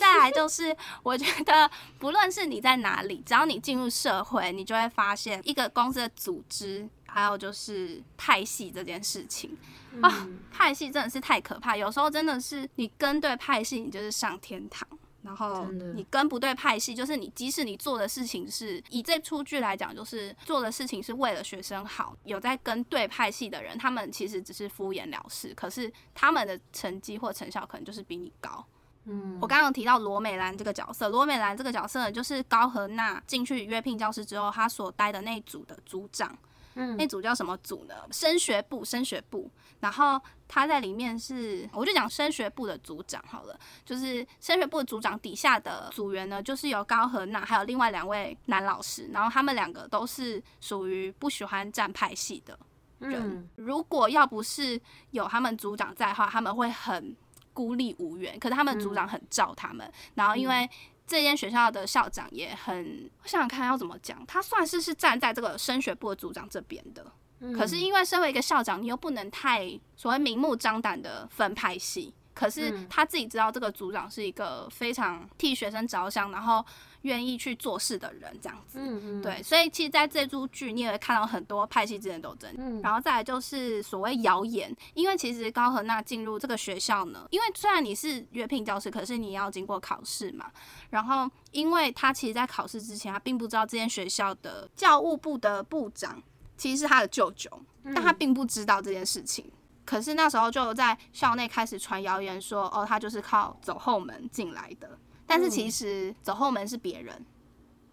再来就是我觉得不论是你在哪里，只要你进入社会，你就会发现一个公司的组织。还有就是派系这件事情，啊嗯派系真的是太可怕，有时候真的是你跟对派系，你就是上天堂。然后你跟不对派系，就是你即使你做的事情是以这出剧来讲，就是做的事情是为了学生好，有在跟对派系的人，他们其实只是敷衍了事，可是他们的成绩或成效可能就是比你高。嗯我刚刚提到罗美兰这个角色，罗美兰这个角色呢就是高和娜进去约聘教师之后，她所待的那组的组长。嗯那组叫什么组呢？升学部，升学部。然后他在里面是，我就讲升学部的组长好了，就是升学部的组长底下的组员呢，就是有高和娜还有另外两位男老师，然后他们两个都是属于不喜欢站派系的。嗯如果要不是有他们组长在的话，他们会很孤立无援。可是他们组长很罩他们，然后因为这间学校的校长也很，我想想看要怎么讲，他算是是站在这个升学部的组长这边的。嗯可是因为身为一个校长，你又不能太所谓明目张胆的分派系。可是嗯他自己知道这个组长是一个非常替学生着想，然后愿意去做事的人，这样子。嗯嗯，对，所以其实在这出剧，你也会看到很多派系之间的斗争。嗯然后再来就是所谓谣言，因为其实高和娜进入这个学校呢，因为虽然你是约聘教师，可是你要经过考试嘛。然后，因为他其实，在考试之前，他并不知道这间学校的教务部的部长其实是他的舅舅，但他并不知道这件事情。可是那时候就在校内开始传谣言说，哦，他就是靠走后门进来的。但是其实走后门是别人，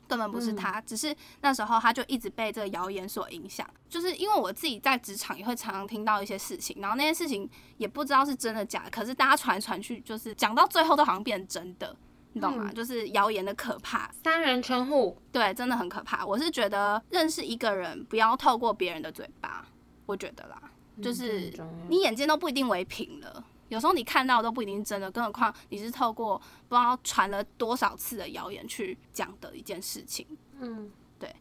根本不是他，只是那时候他就一直被这个谣言所影响。就是因为我自己在职场也会常常听到一些事情，然后那些事情也不知道是真的假的，可是大家传来传去，就是讲到最后都好像变真的，你懂吗？嗯就是谣言的可怕。三人称呼，对，真的很可怕。我是觉得认识一个人不要透过别人的嘴巴，我觉得啦，就是你眼睛都不一定为凭了。有时候你看到都不一定真的，更何况你是透过不知道传了多少次的谣言去讲的一件事情。嗯对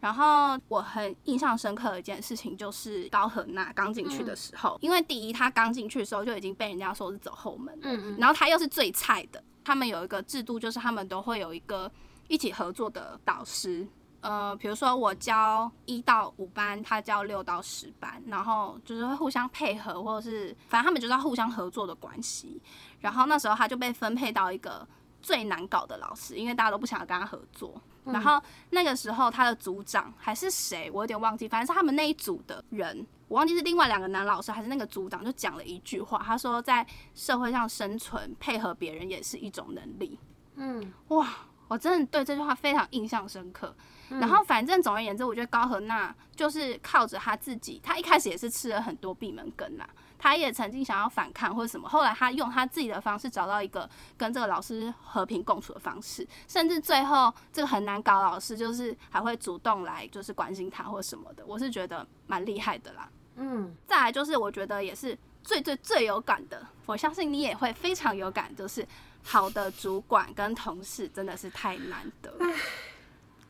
然后我很印象深刻的一件事情就是高和娜刚进去的时候，因为第一她刚进去的时候就已经被人家说是走后门，嗯嗯然后她又是最菜的，他们有一个制度，就是他们都会有一个一起合作的导师。呃，比如说我教一到五班，他教六到十班，然后就是会互相配合，或者是反正他们就是要互相合作的关系。然后那时候他就被分配到一个最难搞的老师，因为大家都不想要跟他合作。然后那个时候他的组长还是谁，我有点忘记，反正是他们那一组的人，我忘记是另外两个男老师还是那个组长，就讲了一句话，他说在社会上生存，配合别人也是一种能力。嗯哇，我真的对这句话非常印象深刻。然后反正总而言之，我觉得高和娜就是靠着他自己，他一开始也是吃了很多闭门羹啦。他也曾经想要反抗或者什么，后来他用他自己的方式找到一个跟这个老师和平共处的方式，甚至最后这个很难搞老师就是还会主动来就是关心他或什么的，我是觉得蛮厉害的啦。嗯，再来就是我觉得也是最最最有感的，我相信你也会非常有感，就是好的主管跟同事真的是太难得了。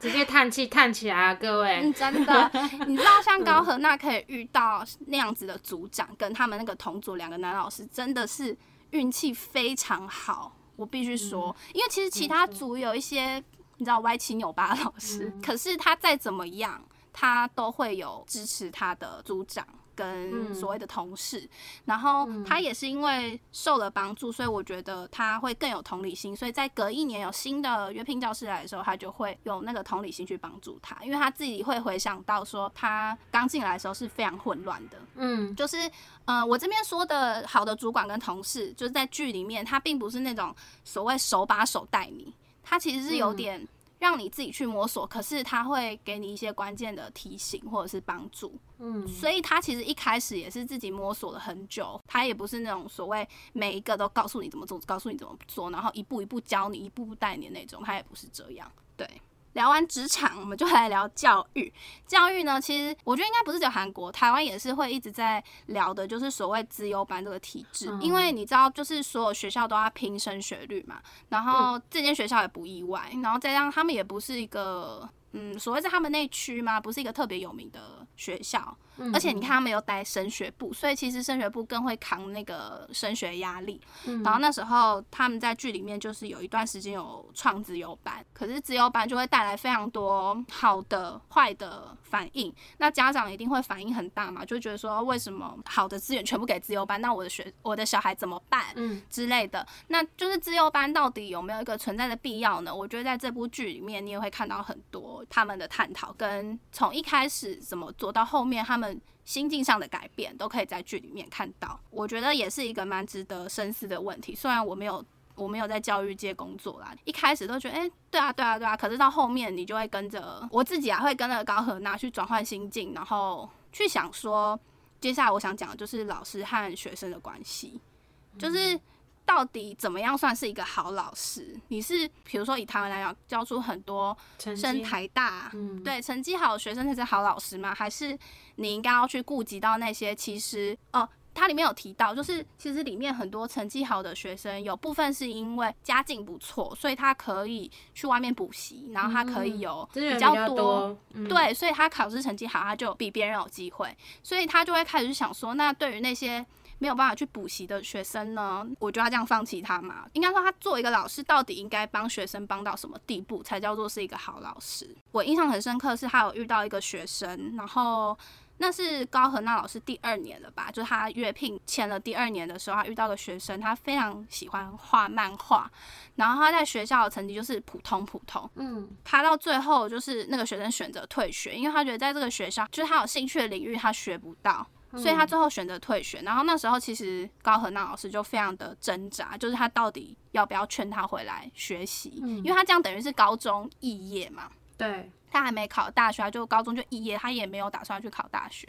直接叹气叹起来啊，各位。嗯，真的，你知道像高和娜可以遇到那样子的组长，跟他们那个同组两个男老师，真的是运气非常好。我必须说，因为其实其他组有一些你知道歪七扭八的老师，可是他再怎么样，他都会有支持他的组长。跟所谓的同事，然后他也是因为受了帮助，所以我觉得他会更有同理心。所以在隔一年有新的约聘教师来的时候，他就会有那个同理心去帮助他，因为他自己会回想到说，他刚进来的时候是非常混乱的。嗯。就是，呃，我这边说的好的主管跟同事，就是在剧里面，他并不是那种所谓手把手带你，他其实是有点让你自己去摸索，可是他会给你一些关键的提醒或者是帮助。嗯所以他其实一开始也是自己摸索了很久，他也不是那种所谓每一个都告诉你怎么做，告诉你怎么做，然后一步一步教你，一步步带你的那种，他也不是这样。对，聊完职场，我们就来聊教育。教育呢，其实我觉得应该不是只有韩国，台湾也是会一直在聊的，就是所谓资优班这个体制。嗯因为你知道，就是所有学校都要拼升学率嘛，然后这间学校也不意外，然后再加上他们也不是一个。嗯，所谓在他们那区嘛，不是一个特别有名的学校，嗯而且你看他们有带升学部，所以其实升学部更会扛那个升学压力。嗯然后那时候他们在剧里面就是有一段时间有创自由班，可是自由班就会带来非常多好的、坏的反应。那家长一定会反应很大嘛，就觉得说为什么好的资源全部给自由班，那我的学我的小孩怎么办？嗯之类的，那就是自由班到底有没有一个存在的必要呢？我觉得在这部剧里面，你也会看到很多他们的探讨，跟从一开始怎么做到后面他们心境上的改变，都可以在剧里面看到。我觉得也是一个蛮值得深思的问题。虽然我没有。我没有在教育界工作啦，一开始都觉得，哎、对啊，对啊，对啊。可是到后面，你就会跟着我自己啊，会跟着高和娜去转换心境，然后去想说，接下来我想讲的就是老师和学生的关系。就是到底怎么样算是一个好老师？你是比如说以台湾来讲，教出很多升台大，嗯对成绩好的学生才是好老师吗？还是你应该要去顾及到那些其实哦？它里面有提到，就是其实里面很多成绩好的学生，有部分是因为家境不错，所以他可以去外面补习，然后他可以有比较较多，嗯，对，所以他考试成绩好，他就比别人有机会，所以他就会开始想说，那对于那些没有办法去补习的学生呢，我就要这样放弃他嘛？应该说，他作为一个老师，到底应该帮学生帮到什么地步，才叫做是一个好老师？我印象很深刻，是他有遇到一个学生，然后。那是高和娜老师第二年了吧？就是他约聘签了第二年的时候，他遇到个学生，他非常喜欢画漫画，然后他在学校的成绩就是普通普通，嗯他到最后就是那个学生选择退学，因为他觉得在这个学校就是他有兴趣的领域他学不到，所以他最后选择退学。然后那时候其实高和娜老师就非常的挣扎，就是他到底要不要劝他回来学习，因为他这样等于是高中肄业嘛。对，他还没考大学，他就高中就毕业，他也没有打算去考大学，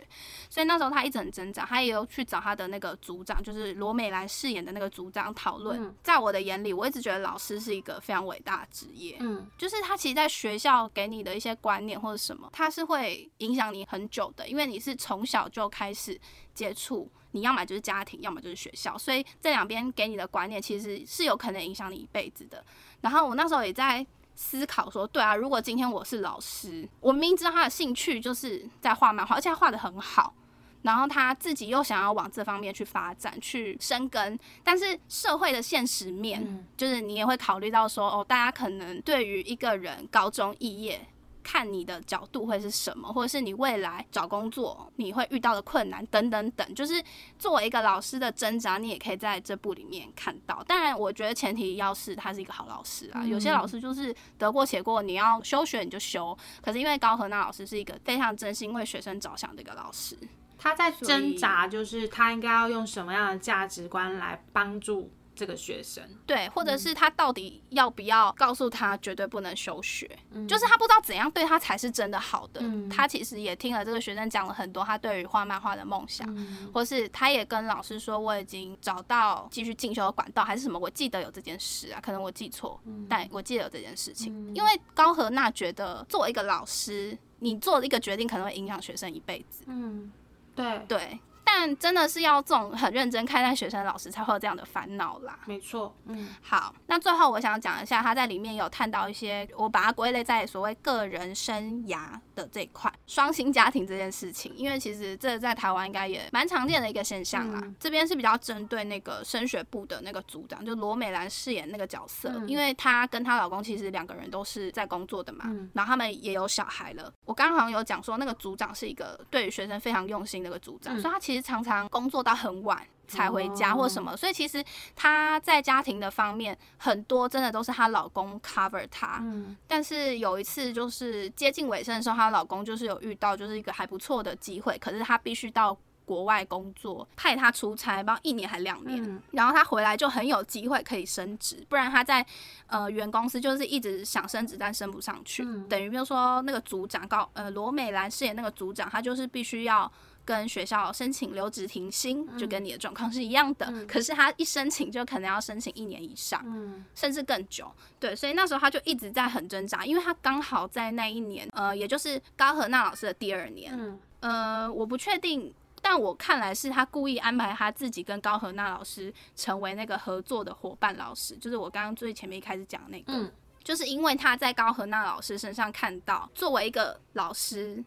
所以那时候他一直很挣扎，他也有去找他的那个组长，就是罗美兰饰演的那个组长讨论。嗯在我的眼里，我一直觉得老师是一个非常伟大的职业，嗯就是他其实在学校给你的一些观念或者什么，他是会影响你很久的，因为你是从小就开始接触，你要么就是家庭，要么就是学校，所以这两边给你的观念其实是有可能影响你一辈子的。然后我那时候也在思考说，对啊，如果今天我是老师，我明明知道他的兴趣就是在画漫画，而且他画的很好。然后他自己又想要往这方面去发展、去深耕，但是社会的现实面，就是你也会考虑到说，哦，大家可能对于一个人高中肄业，看你的角度会是什么，或者是你未来找工作你会遇到的困难等等等，就是作为一个老师的挣扎，你也可以在这部里面看到。当然，我觉得前提要是他是一个好老师啊，有些老师就是得过且过，你要休学你就休。可是因为高和那老师是一个非常真心为学生着想的一个老师。他在挣扎，就是他应该要用什么样的价值观来帮助这个学生？对，或者是他到底要不要告诉他绝对不能休学？就是他不知道怎样对他才是真的好的。他其实也听了这个学生讲了很多他对于画漫画的梦想，或是他也跟老师说我已经找到继续进修的管道，还是什么？我记得有这件事啊，可能我记错，但我记得有这件事情。因为高和娜觉得作为一个老师，你做一个决定可能会影响学生一辈子。嗯。对对。但真的是要这种很认真看待学生的老师才会有这样的烦恼啦。没错，嗯，好，那最后我想讲一下，他在里面有探到一些，我把它归类在所谓个人生涯的这一块，双薪家庭这件事情，因为其实这在台湾应该也蛮常见的一个现象啦。这边是比较针对那个升学部的那个组长，就罗美兰饰演那个角色，因为她跟她老公其实两个人都是在工作的嘛，然后他们也有小孩了。我刚刚好像有讲说，那个组长是一个对于学生非常用心的一个组长，所以他其实。常常工作到很晚才回家或什么，所以其实她在家庭的方面很多真的都是她老公 cover 她。嗯，但是有一次就是接近尾声的时候，她老公就是有遇到就是一个还不错的机会，可是她必须到国外工作，派他出差，不知道一年还两年，然后他回来就很有机会可以升职，不然他在呃原公司就是一直想升职但升不上去，等于比如说那个组长高呃罗美兰饰演那个组长，他就是必须要。跟学校申请留职停薪，就跟你的状况是一样的。可是他一申请就可能要申请一年以上，甚至更久。对，所以那时候他就一直在很挣扎，因为他刚好在那一年，呃，也就是高和娜老师的第二年。呃，我不确定，但我看来是他故意安排他自己跟高和娜老师成为那个合作的伙伴老师，就是我刚刚最前面一开始讲那个，就是因为他在高和娜老师身上看到，作为一个老师。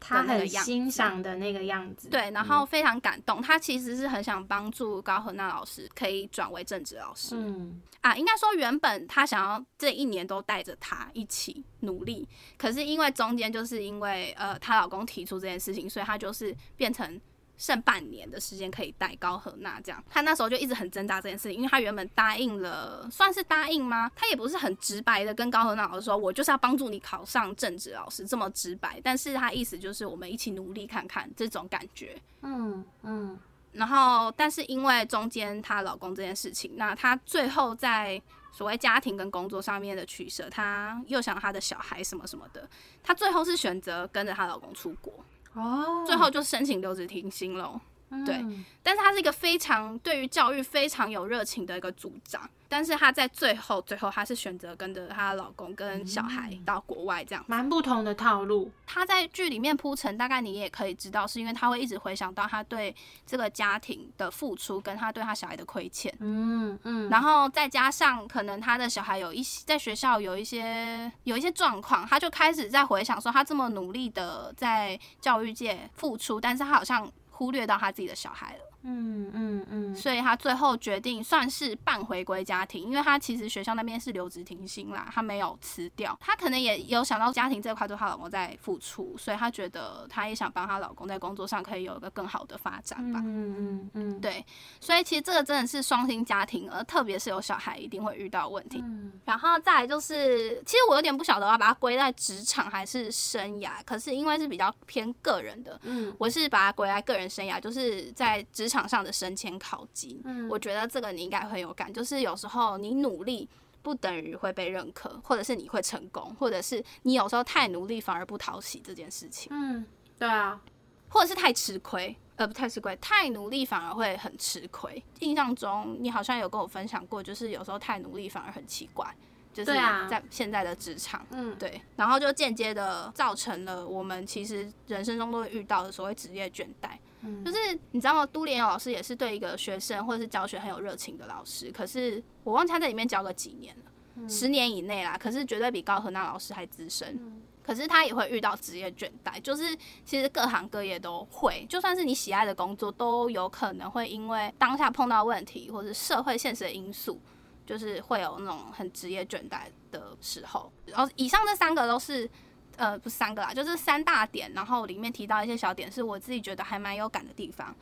他很欣赏的那个样子，对，然后非常感动。他其实是很想帮助高和娜老师可以转为政治老师。嗯啊，应该说原本他想要这一年都带着他一起努力，可是因为中间就是因为呃她老公提出这件事情，所以他就是变成。剩半年的时间可以带高和娜，这样他那时候就一直很挣扎这件事情，因为他原本答应了，算是答应吗？他也不是很直白的跟高和娜老师说，我就是要帮助你考上正职老师这么直白，但是他意思就是我们一起努力看看这种感觉，嗯嗯。然后，但是因为中间她老公这件事情，那她最后在所谓家庭跟工作上面的取舍，她又想她的小孩什么什么的，她最后是选择跟着她老公出国。哦，最后就申请留职停薪了，对。但是他是一个非常对于教育非常有热情的一个组长。但是他在最后，最后他是选择跟着她的老公跟小孩到国外，这样蛮不同的套路。他在剧里面铺陈，大概你也可以知道，是因为他会一直回想到他对这个家庭的付出，跟他对他小孩的亏欠。嗯嗯。然后再加上可能他的小孩有一些在学校有一些有一些状况，他就开始在回想说，他这么努力的在教育界付出，但是他好像忽略到他自己的小孩了。嗯嗯嗯，所以他最后决定算是半回归家庭，因为他其实学校那边是留职停薪啦，他没有辞掉。他可能也有想到家庭这块对他老公在付出，所以他觉得他也想帮他老公在工作上可以有一个更好的发展吧。嗯嗯嗯，对。所以其实这个真的是双薪家庭，而特别是有小孩一定会遇到问题。然后再来就是，其实我有点不晓得要把它归在职场还是生涯，可是因为是比较偏个人的，嗯，我是把它归在个人生涯，就是在职。场上的升迁考级，嗯，我觉得这个你应该很有感，就是有时候你努力不等于会被认可，或者是你会成功，或者是你有时候太努力反而不讨喜这件事情，嗯，对啊，或者是太吃亏，呃，不太吃亏，太努力反而会很吃亏。印象中你好像有跟我分享过，就是有时候太努力反而很奇怪，就是在现在的职场，嗯，对，然后就间接的造成了我们其实人生中都会遇到的所谓职业倦怠。就是你知道吗？都联老师也是对一个学生或者是教学很有热情的老师，可是我忘记他在里面教个几年了。十年以内啦，可是绝对比高和娜老师还资深。可是他也会遇到职业倦怠，就是其实各行各业都会，就算是你喜爱的工作，都有可能会因为当下碰到问题或者社会现实的因素，就是会有那种很职业倦怠的时候。然后以上这三个都是，呃，不是三个啦，就是三大点，然后里面提到一些小点，是我自己觉得还蛮有感的地方。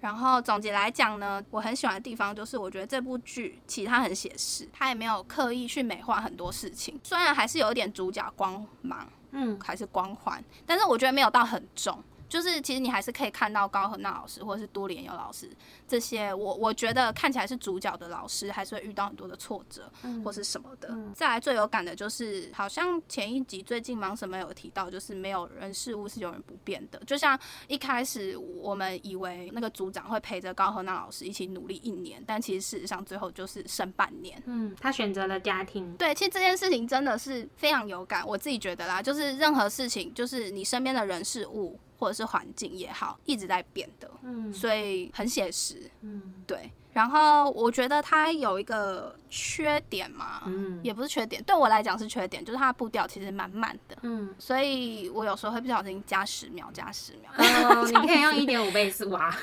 然后总结来讲呢，我很喜欢的地方就是，我觉得这部剧其实它很写实，它也没有刻意去美化很多事情，虽然还是有一点主角光芒。嗯，还是光环，但是我觉得没有到很重。就是其实你还是可以看到高和娜老师或者是多连友老师这些，我我觉得看起来是主角的老师，还是会遇到很多的挫折或是什么的。再来最有感的就是，好像前一集最近忙什么有提到，就是没有人事物是永远不变的。就像一开始我们以为那个组长会陪着高和娜老师一起努力一年，但其实事实上最后就是剩半年。嗯，他选择了家庭。对，其实这件事情真的是非常有感，我自己觉得啦，就是任何事情，就是你身边的人事物。或者是环境也好，一直在变的，嗯，所以很写实，嗯，对。然后我觉得它有一个缺点嘛，嗯，也不是缺点，对我来讲是缺点，就是它的步调其实蛮慢的，嗯，所以我有时候会不小心加十秒，加十秒，你可以用一点五倍速啊。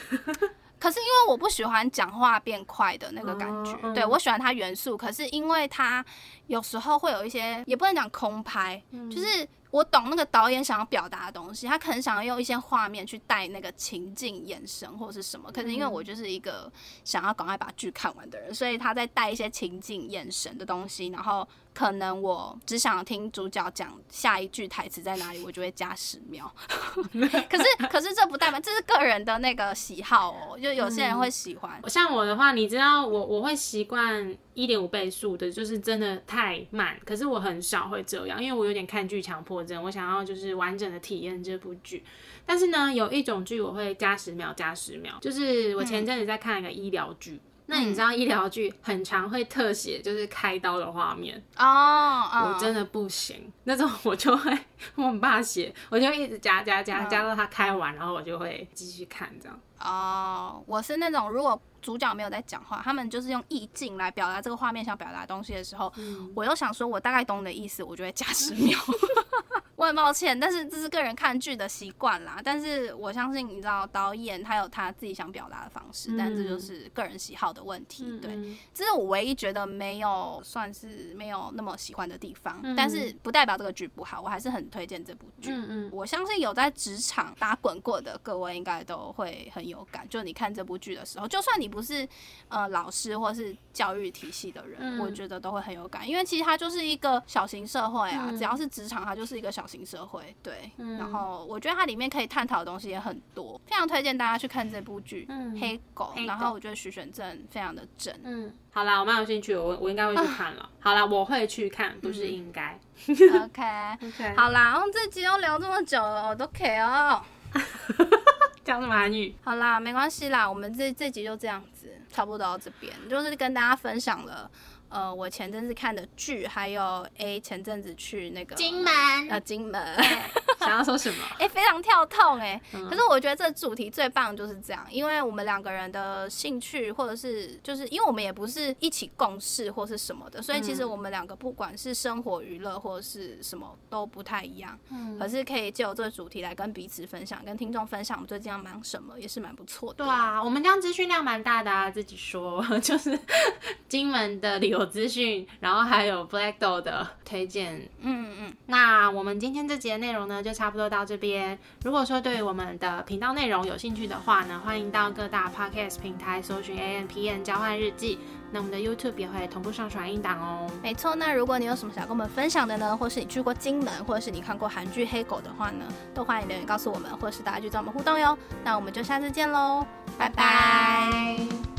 可是因为我不喜欢讲话变快的那个感觉，对我喜欢它元素，可是因为它有时候会有一些，也不能讲空拍，就是。我懂那个导演想要表达的东西，他可能想要用一些画面去带那个情境、眼神或者是什么。可是因为我就是一个想要赶快把剧看完的人，所以他在带一些情境、眼神的东西，然后。可能我只想听主角讲下一句台词在哪里，我就会加十秒。可是，可是这不代表这是个人的那个喜好哦，就有些人会喜欢。像我的话，你知道我我会习惯一点五倍速的，就是真的太慢。可是我很少会这样，因为我有点看剧强迫症，我想要就是完整的体验这部剧。但是呢，有一种剧我会加十秒，加十秒，就是我前阵子在看一个医疗剧。那你知道医疗剧很常会特写，就是开刀的画面？哦，我真的不行，那种我就会我很怕写，我就一直加加加加到它开完，然后我就会继续看这样。哦，我是那种如果主角没有在讲话，他们就是用意境来表达这个画面想表达东西的时候，我又想说我大概懂你的意思，我就会加十秒。我很抱歉，但是这是个人看剧的习惯啦。但是我相信，你知道导演他有他自己想表达的方式，但这就是个人喜好的问题。对，这是我唯一觉得没有算是没有那么喜欢的地方。但是不代表这个剧不好，我还是很推荐这部剧。嗯嗯，我相信有在职场打滚过的各位应该都会很有感。就你看这部剧的时候，就算你不是呃老师或是教育体系的人，我觉得都会很有感，因为其实它就是一个小型社会啊。只要是职场，它就是一个小。型社会对，然后我觉得它里面可以探讨的东西也很多，非常推荐大家去看这部剧《黑狗》。然后我觉得徐玄正非常的正。嗯，好啦，我蛮有兴趣，我我应该会去看了。好啦，我会去看，不是应该。OK OK，好啦，我们这集又聊这么久了，我都 K 哦。讲什么韩语？好啦，没关系啦，我们这这集就这样子，差不多到这边，就是跟大家分享了。呃，我前阵子看的剧，还有 A 前阵子去那个金门，呃，金门，想要说什么？哎，非常跳痛哎。可是我觉得这主题最棒就是这样，因为我们两个人的兴趣，或者是就是因为我们也不是一起共事或是什么的，所以其实我们两个不管是生活娱乐或者是什么都不太一样。嗯。可是可以借由这个主题来跟彼此分享，跟听众分享我们最近要忙什么，也是蛮不错的。对啊，我们这样资讯量蛮大的啊，自己说 就是金门的旅游。资讯，然后还有 Black Doll 的推荐，嗯嗯，那我们今天这节内容呢，就差不多到这边。如果说对我们的频道内容有兴趣的话呢，欢迎到各大 Podcast 平台搜寻 A N P N 交换日记，那我们的 YouTube 也会同步上传音档哦。没错，那如果你有什么想跟我们分享的呢，或是你去过金门，或者是你看过韩剧《黑狗》的话呢，都欢迎留言告诉我们，或是大家去找我们互动哟。那我们就下次见喽，拜拜。